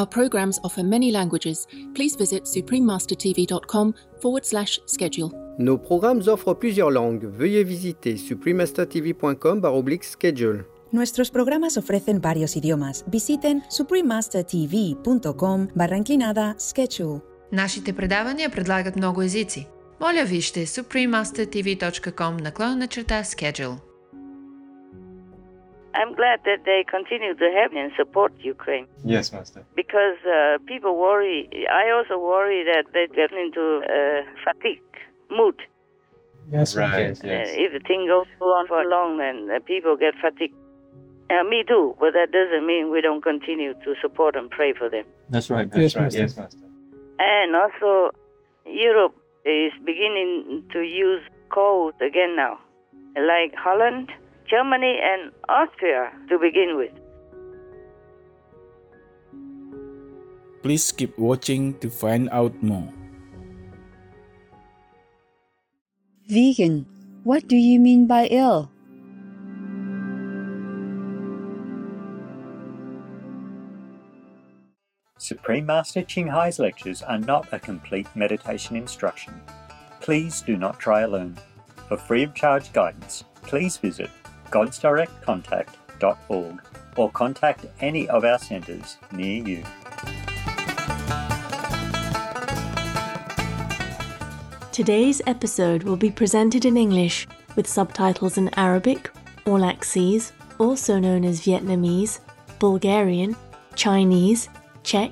Our programs offer many languages. Please visit suprememastertv.com forward slash schedule. Nos programmes offrent plusieurs langues. Veuillez visiter suprememastertv.com schedule. Nuestros programas ofrecen varios idiomas. Visiten suprememastertv.com barra inclinada schedule. Нашите предавания предлагат много езици. Моля вижте suprememastertv.com наклонна черта schedule. I'm glad that they continue to help and support Ukraine. Yes, Master. Because uh, people worry. I also worry that they get into uh, fatigue mood. Yes, right. Yes. Uh, if the thing goes on for long, then uh, people get fatigued. Uh, me too, but that doesn't mean we don't continue to support and pray for them. That's right. That's yes, right. Master. Yes, Master. And also, Europe is beginning to use coal again now, like Holland Germany and Austria to begin with. Please keep watching to find out more. Vegan. What do you mean by ill? Supreme Master Ching Hai's lectures are not a complete meditation instruction. Please do not try alone. For free of charge guidance, please visit godsdirectcontact.org or contact any of our centres near you. Today's episode will be presented in English with subtitles in Arabic, Aulacese, also known as Vietnamese, Bulgarian, Chinese, Czech,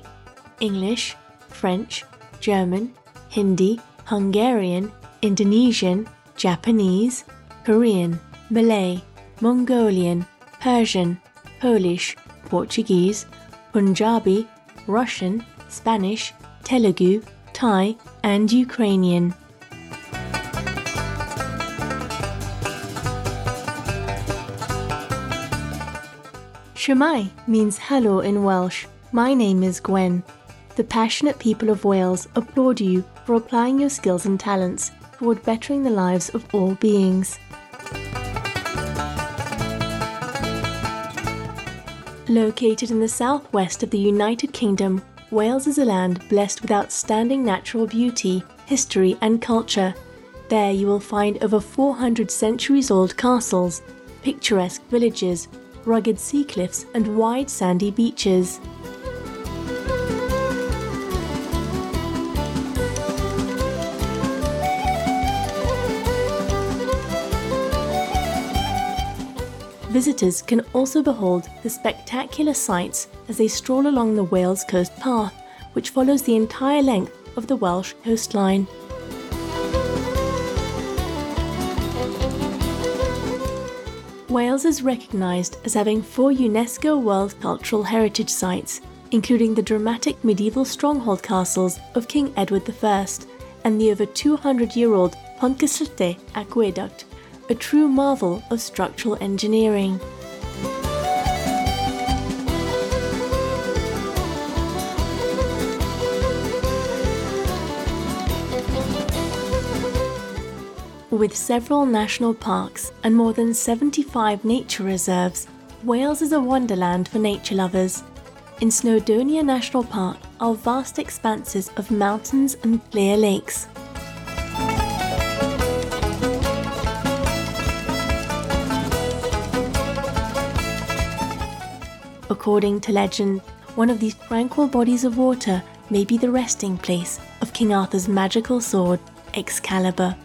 English, French, German, Hindi, Hungarian, Indonesian, Japanese, Korean, Malay, Mongolian, Persian, Polish, Portuguese, Punjabi, Russian, Spanish, Telugu, Thai, and Ukrainian. Shwmae means hello in Welsh. My name is Gwen. The passionate people of Wales applaud you for applying your skills and talents toward bettering the lives of all beings. Located in the southwest of the United Kingdom, Wales is a land blessed with outstanding natural beauty, history, and culture. There you will find over 400 centuries old castles, picturesque villages, rugged sea cliffs, and wide sandy beaches. Visitors can also behold the spectacular sights as they stroll along the Wales Coast Path, which follows the entire length of the Welsh coastline. Wales is recognised as having four UNESCO World Cultural Heritage Sites, including the dramatic medieval stronghold castles of King Edward I and the over 200 year old Pontcysyllte Aqueduct a true marvel of structural engineering. With several national parks and more than 75 nature reserves, Wales is a wonderland for nature lovers. In Snowdonia National Park are vast expanses of mountains and clear lakes. According to legend, one of these tranquil bodies of water may be the resting place of King Arthur's magical sword, Excalibur.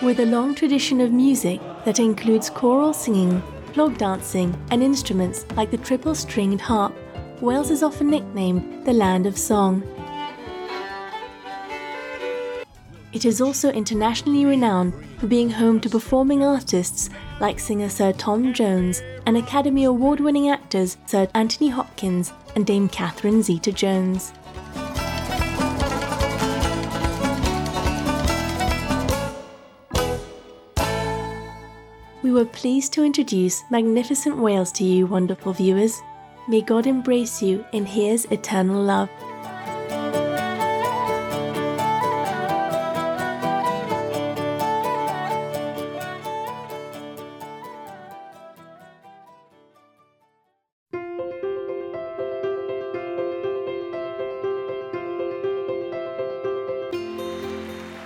With a long tradition of music that includes choral singing, clog dancing, and instruments like the triple stringed harp, Wales is often nicknamed the Land of Song. It is also internationally renowned for being home to performing artists like singer Sir Tom Jones and Academy Award winning actors Sir Anthony Hopkins and Dame Catherine Zeta Jones. We were pleased to introduce Magnificent Wales to you, wonderful viewers. May God embrace you in His eternal love.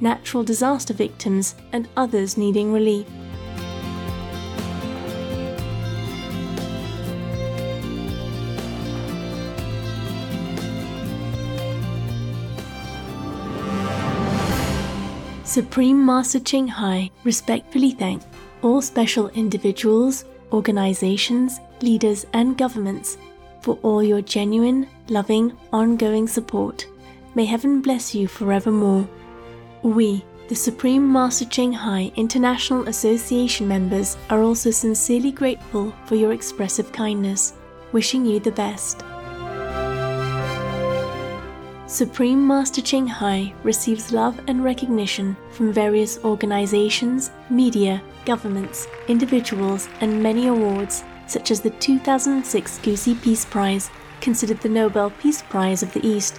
natural disaster victims, and others needing relief. Supreme Master Ching Hai respectfully thank all special individuals, organizations, leaders, and governments for all your genuine, loving, ongoing support. May heaven bless you forevermore. We, the Supreme Master Ching Hai International Association members, are also sincerely grateful for your expressive kindness, wishing you the best. Supreme Master Ching Hai receives love and recognition from various organizations, media, governments, individuals, and many awards, such as the 2006 Gusi Peace Prize, considered the Nobel Peace Prize of the East,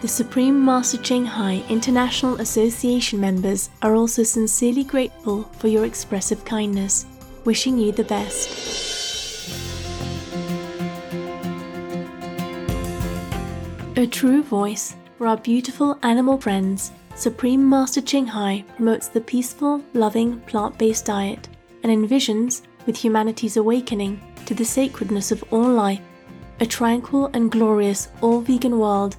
the Supreme Master Ching Hai International Association members, are also sincerely grateful for your expressive kindness, wishing you the best. A true voice for our beautiful animal friends, Supreme Master Ching Hai promotes the peaceful, loving, plant based diet and envisions, with humanity's awakening to the sacredness of all life, a tranquil and glorious all vegan world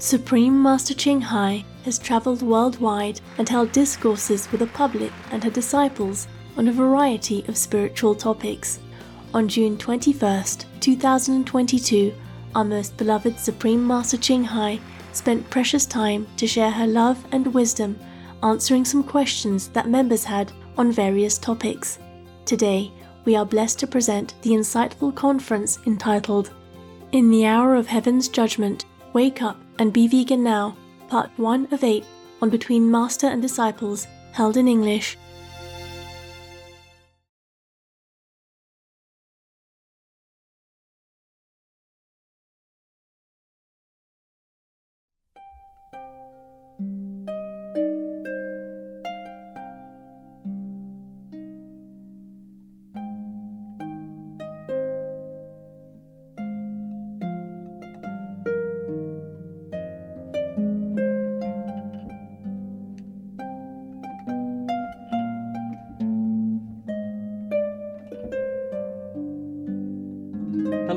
Supreme Master Ching Hai has traveled worldwide and held discourses with the public and her disciples on a variety of spiritual topics. On June 21st, 2022, our most beloved Supreme Master Ching Hai spent precious time to share her love and wisdom, answering some questions that members had on various topics. Today, we are blessed to present the insightful conference entitled In the Hour of Heaven's Judgment Wake Up and Be Vegan Now, Part 1 of 8 on Between Master and Disciples, held in English.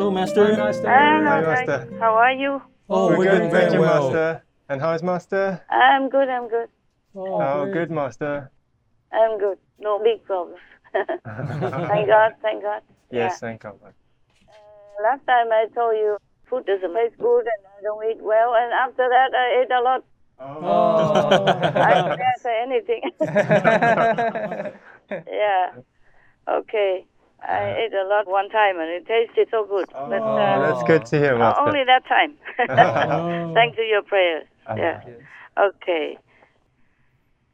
Hello, Master. Hi, Master. Hello, Hi. Master. How are you? Oh, we're, we're good, doing thank you, well. Master. And how is Master? I'm good, I'm good. Oh, oh good, Master. I'm good. No big problem. thank God, thank God. Yes, thank God. Yeah. Uh, last time I told you food doesn't taste good and I don't eat well, and after that I ate a lot. Oh. I can't say anything. yeah. Okay. I ate a lot one time and it tasted so good. but Oh, uh, that's good to hear, uh, Master. only that time. Thanks to your prayers. Yeah. Okay.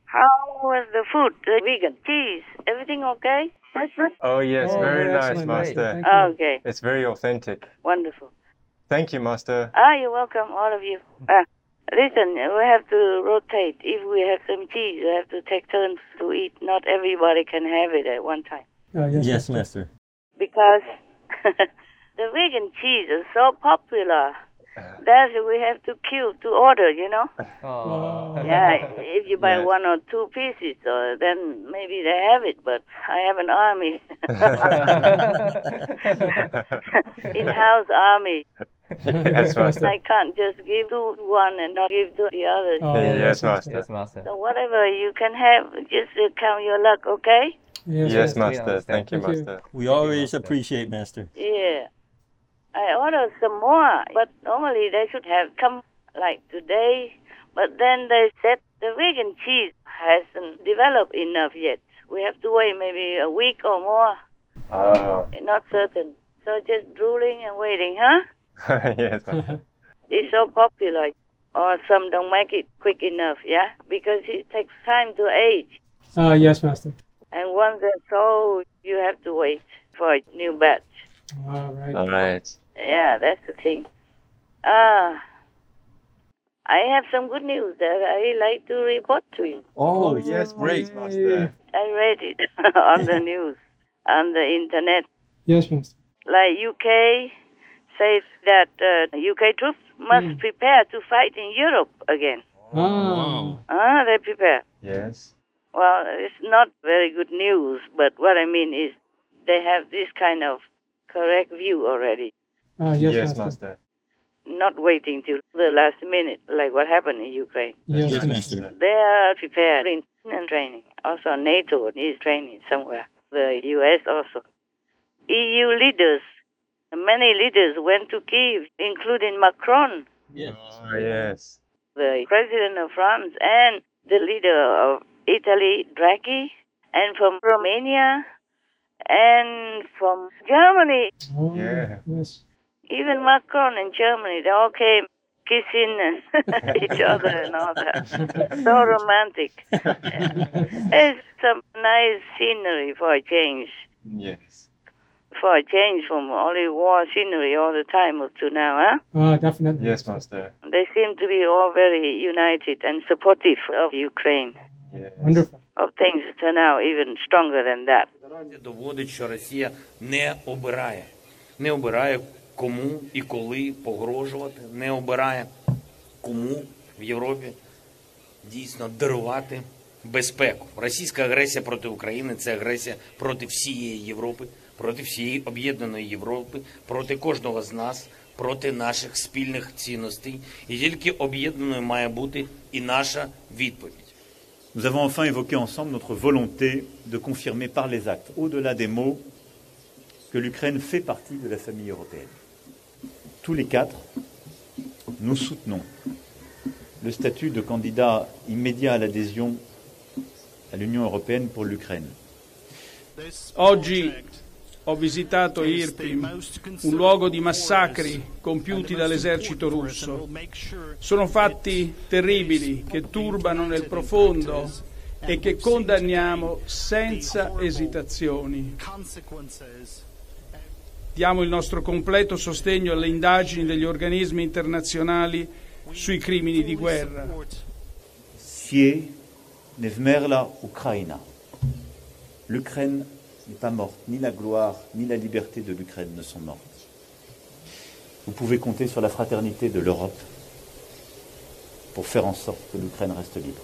How was the food? The vegan cheese, everything okay? Oh, yes, Oh, very very nice. Master. Thank you. Okay. It's very authentic. Wonderful. Thank you, Master. Ah, you're welcome, all of you. Ah, listen, we have to rotate. If we have some cheese, we have to take turns to eat. Not everybody can have it at one time. Yes, Master. Because the vegan cheese is so popular that we have to queue to order, you know? Yeah, if you buy Yes. one or two pieces, uh, then maybe they have it, but I have an army. In-house army. yes, Master. I can't just give to one and not give to the other. Oh, yes, Master. Yes, Master. So whatever you can have, just uh, count your luck, okay? Yes, we Master. understand. Thank you, Thank you. Master. We always appreciate, Master. Yeah. I ordered some more, but normally they should have come like today. But then they said the vegan cheese hasn't developed enough yet. We have to wait maybe a week or more. Oh. Not certain. So just drooling and waiting, huh? yes, Master. It's so popular. Or some don't make it quick enough, yeah? Because it takes time to age. Ah, yes, Master. And once they're sold, you have to wait for a new batch. All right. All right. Yeah, that's the thing. Ah, I have some good news that I like to report to you. Oh, yes, great, Master. I read it on the news, on the internet. Yes, Master. Like UK says that uh, UK troops must prepare to fight in Europe again. Oh. Ah, they prepare. Yes. Well, it's not very good news, but what I mean is they have this kind of correct view already, Ah, yes, yes, Master. Master. not waiting till the last minute like what happened in Ukraine. Yes, Yes, Master. Master. They are preparing and training. Also, NATO is training somewhere. The US also. EU leaders, many leaders went to Kiev, including Macron, Yes. Oh, yes. the president of France, and the leader of Italy, Draghi, and from Romania, and from Germany. Oh, Yeah. Yes. Even Macron in Germany, they all came kissing each other and all that. So romantic. It's some nice scenery for a change. Yes. For a change from only war scenery all the time up to now, huh? Ah, definitely. Yes, Master. They seem to be all very united and supportive of Ukraine. Yes. Wonderful. Of things turn out even stronger than that. доводить, що Росія не обирає. Не обирає, кому і коли погрожувати, не обирає, кому в Європі дійсно дарувати безпеку. Російська агресія проти України це агресія проти всієї Європи, проти всієї об'єднаної Європи, проти кожного з нас, проти наших спільних цінностей. І тільки об'єднаною має бути і наша відповідь. Nous avons enfin évoqué ensemble notre volonté de confirmer par les actes, au-delà des mots, que l'Ukraine fait partie de la famille européenne. Tous les quatre, nous soutenons le statut de candidat immédiat à l'adhésion à l'Union européenne pour l'Ukraine. Oggi Ho visitato Irpin, un luogo di massacri compiuti dall'esercito russo. Sono fatti terribili che turbano nel profondo e che condanniamo senza esitazioni. Diamo il nostro completo sostegno alle indagini degli organismi internazionali sui crimini di guerra. Sie nevmerla Ukraina. L'Ukraine n'est pas morte, ni la gloire, ni la liberté de l'Ukraine ne sont mortes. Vous pouvez compter sur la fraternité de l'Europe pour faire en sorte que l'Ukraine reste libre.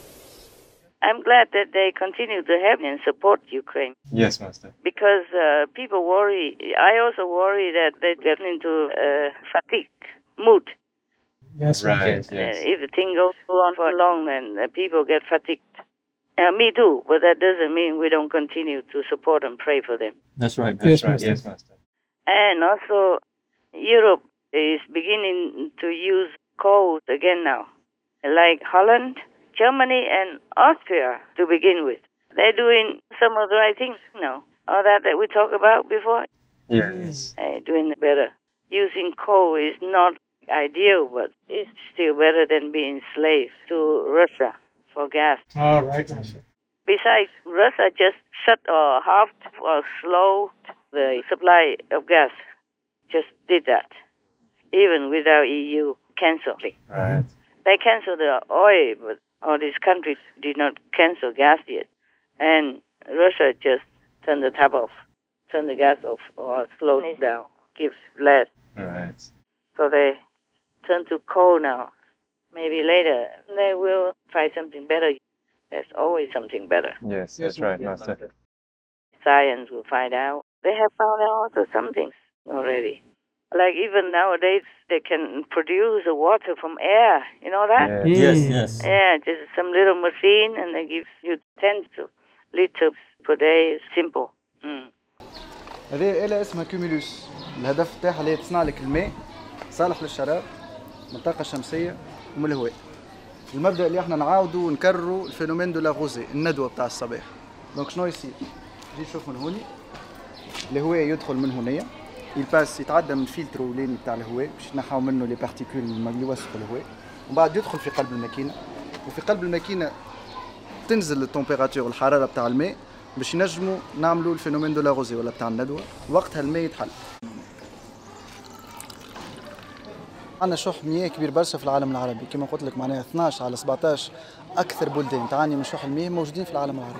I'm glad that they continue to help and support Ukraine Yes, Master. because uh, people worry. I also worry that they get into uh, fatigue mood. Yes, Right, Uh, yes. if the thing goes on for long, then uh, people get fatigued. Uh, me too, but that doesn't mean we don't continue to support and pray for them. That's right. That's Yes, right. Master. Yes, Master. And also, Europe is beginning to use coal again now, like Holland, Germany, and Austria to begin with. They're doing some of the right things now. All that that we talked about before, Yes. they're doing better. Using coal is not ideal, but it's still better than being slave to Russia for gas. All right. Besides, Russia just shut uh, or halved or slowed the supply of gas. Just did that, even without EU canceling. Right. They canceled the oil, but all these countries did not cancel gas yet. And Russia just turned the tap off, turned the gas off, or slowed down, gives less. Right. So they turn to coal now Maybe later they will try something better. There's always something better. Yes, that's right, Master. Science will find out. They have found out also some things already. Like even nowadays, they can produce the water from air. You know that? Yes, yes. Yeah, just some little machine, and they give you 10 to liters per day. It's simple. Mm. هذه آلة اسمها كيميلوس الهدف تاعها اللي هي تصنع لك الماء صالح للشراب من الطاقة الشمسية ومن الهواء. المبدأ اللي إحنا نعاودوا ونكرروا الفينومين دو لاغوزي الندوة بتاع الصباح. دونك شنو يصير؟ جي نشوف من هوني. الهواء يدخل من هنايا يباس يتعدى من الفلتر الاولاني بتاع الهواء. باش ينحاو منه لي بارتيكول اللي يوسخوا الهواء. ومن بعد يدخل في قلب الماكينة. وفي قلب الماكينة تنزل التمبيراتور الحرارة بتاع الماء. باش ينجموا نعملوا الفينومين دو لاغوزي ولا بتاع الندوة. وقتها الماء يتحل. عندنا شح مياه كبير برشا في العالم العربي. كما قلت لك معناها 12 على 17 أكثر بلدان. تعاني من شح المياه موجودين في العالم العربي.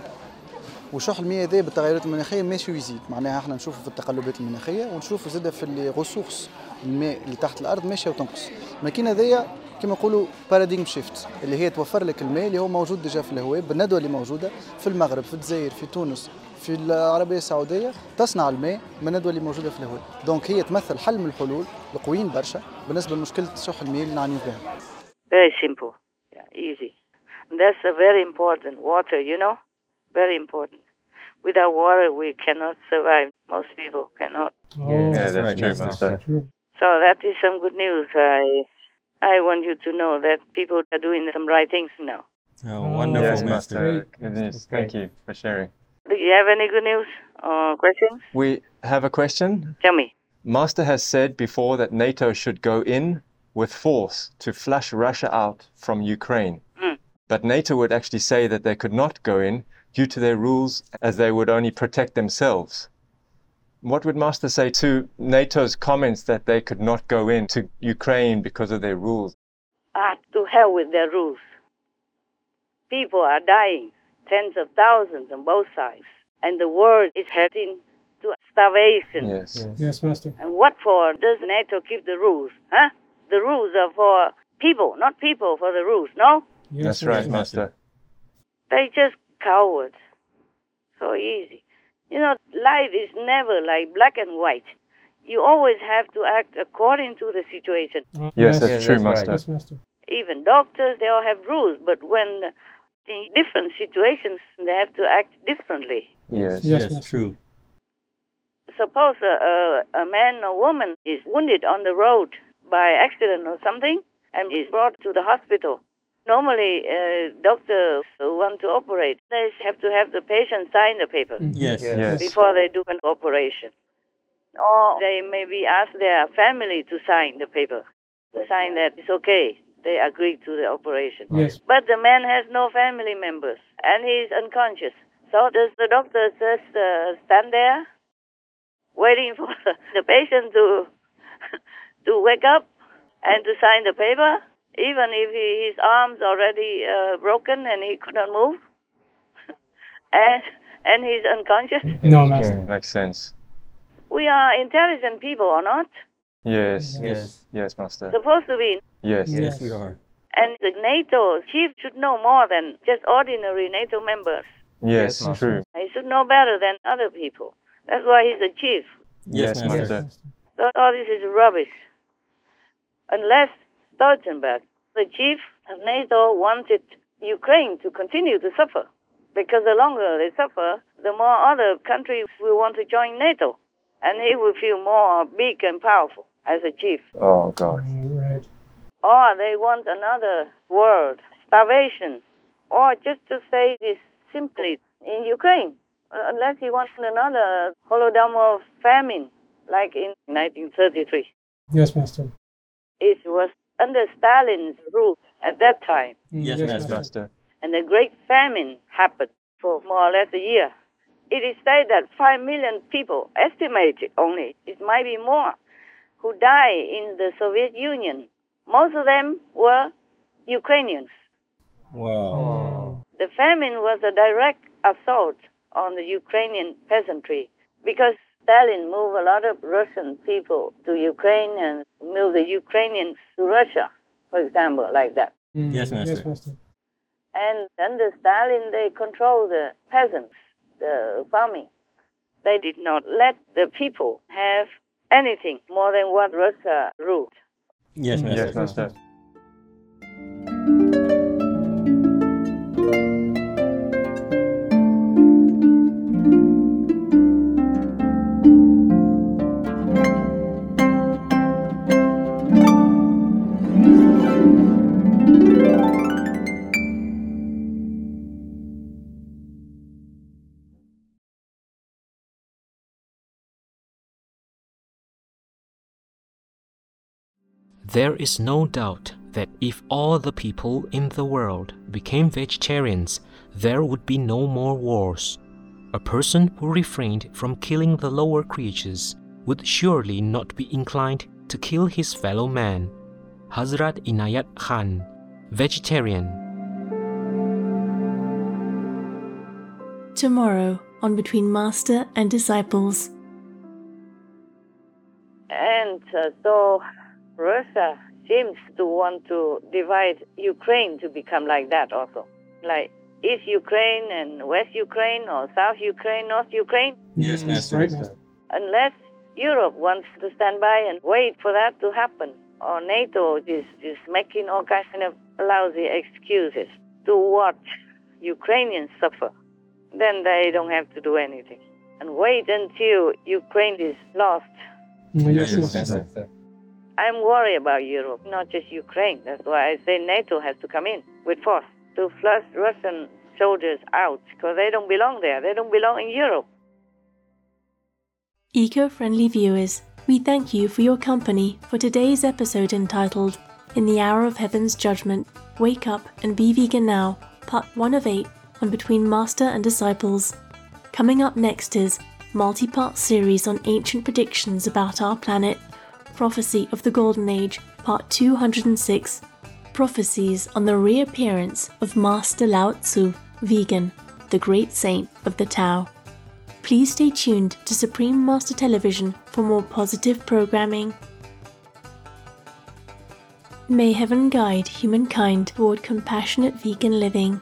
وشح المياه ذا بالتغيرات المناخية ماشي ويزيد. معناها إحنا نشوفوا في التقلبات المناخية ونشوفوا زاده في الريسورس الماء اللي تحت الأرض ماشيه وتنقص. الماكينه هذيا كما نقولوا باراديم شيفت اللي هي توفر لك الماء اللي هو موجود ديجا في الهواء بالندوة اللي موجودة في المغرب في الجزائر في تونس في العربية السعودية تصنع الماء من الندوه اللي موجودة في الهواء. دونك هي تمثل حل من الحلول القويين برشا. بالنسبه لمشكله شح المياه اللي نعنيو بها Very simple, yeah, easy. That's a very important. Water, you know, very important. Without water, we cannot survive. Most people cannot. Yeah, that's right, true, yes, that's Master. So that is some good news. I, I want you to know that people are doing some right things now. Oh, wonderful, Yes, Master. Master. It is. Thank you for sharing. Do you have any good news or questions? We have a question. Tell me. Master has said before that NATO should go in with force to flush Russia out from Ukraine. Mm. But NATO would actually say that they could not go in due to their rules as they would only protect themselves. What would Master say to NATO's comments that they could not go into Ukraine because of their rules? Ah, to hell with their rules. People are dying, tens of thousands on both sides, and the world is heading to starvation. Yes. Yes, Master. And what for does NATO keep the rules? Huh? The rules are for people, not people for the rules, no? That's right, Master. They just cowards. So easy. You know, life is never like black and white. You always have to act according to the situation. Uh, yes, that's true, Master. Yes, Master. Even doctors, they all have rules, but when in different situations, they have to act differently. Yes. Yes, Yes, Master. true. Suppose a, a, a man or woman is wounded on the road by accident or something and is brought to the hospital. Normally, uh, doctors who want to operate, they have to have the patient sign the paper Yes. Yes. before they do an operation. Or they maybe ask their family to sign the paper, to sign that it's okay, they agree to the operation. Yes. But the man has no family members and he's unconscious. So does the doctor just uh, stand there waiting for the patient to to wake up and to sign the paper, even if he, his arms already uh, broken and he could not move, and and he's unconscious? No, Master. Okay, makes sense. We are intelligent people or not? Yes. Yes. Yes, Master. Supposed to be. Yes. Yes, we are. And the NATO chief should know more than just ordinary NATO members. Yes, Yes, Master. true. He should know better than other people. That's why he's a chief. Yes, Yes, Master. Master. So all this is rubbish. Unless Stoltenberg, the chief of NATO, wanted Ukraine to continue to suffer. Because the longer they suffer, the more other countries will want to join NATO. And he will feel more big and powerful as a chief. Oh, God. Right. Or they want another world, starvation. Or just to say this simply, in Ukraine, Uh, unless he wants another Holodomor famine, like in 1933. Yes, Master. It was under Stalin's rule at that time, mm, Yes, Yes, Master. Master. and a great famine happened for more or less a year. It is said that 5 million people, estimated only, it might be more, who died in the Soviet Union. Most of them were Ukrainians. Wow. Hmm. The famine was a direct assault on the Ukrainian peasantry because Stalin moved a lot of Russian people to Ukraine and moved the Ukrainians to Russia, for example, like that. Mm. Yes, Master. Yes, Master. And under Stalin, they controlled the peasants, the farming. They did not let the people have anything more than what Russia ruled. Yes, mm. Master. Yes, Master. There is no doubt that if all the people in the world became vegetarians, there would be no more wars. a person who refrained from killing the lower creatures would surely not be inclined to kill his fellow man. Hazrat Inayat Khan, vegetarian. Tomorrow on Between Master and Disciples. And uh, so Russia seems to want to divide Ukraine to become like that also. Like East Ukraine and West Ukraine or South Ukraine, North Ukraine. Yes, mm, Master. Unless Europe wants to stand by and wait for that to happen, or NATO is, is making all kind of lousy excuses to watch Ukrainians suffer, then they don't have to do anything. And wait until Ukraine is lost. Mm, yes, Master. I'm worried about Europe, not just Ukraine. That's why I say NATO has to come in with force to flush Russian soldiers out because they don't belong there. They don't belong in Europe. Eco friendly viewers, we thank you for your company for today's episode entitled In the Hour of Heaven's Judgment Wake Up and Be Vegan Now, Part 1 of 8 on Between Master and Disciples. Coming up next is multi part series on ancient predictions about our planet, Prophecy of the Golden Age, Part 206 Prophecies on the Reappearance of Master Lao Tzu, Vegan, the Great Saint of the Tao. Please stay tuned to Supreme Master Television for more positive programming. May heaven guide humankind toward compassionate vegan living.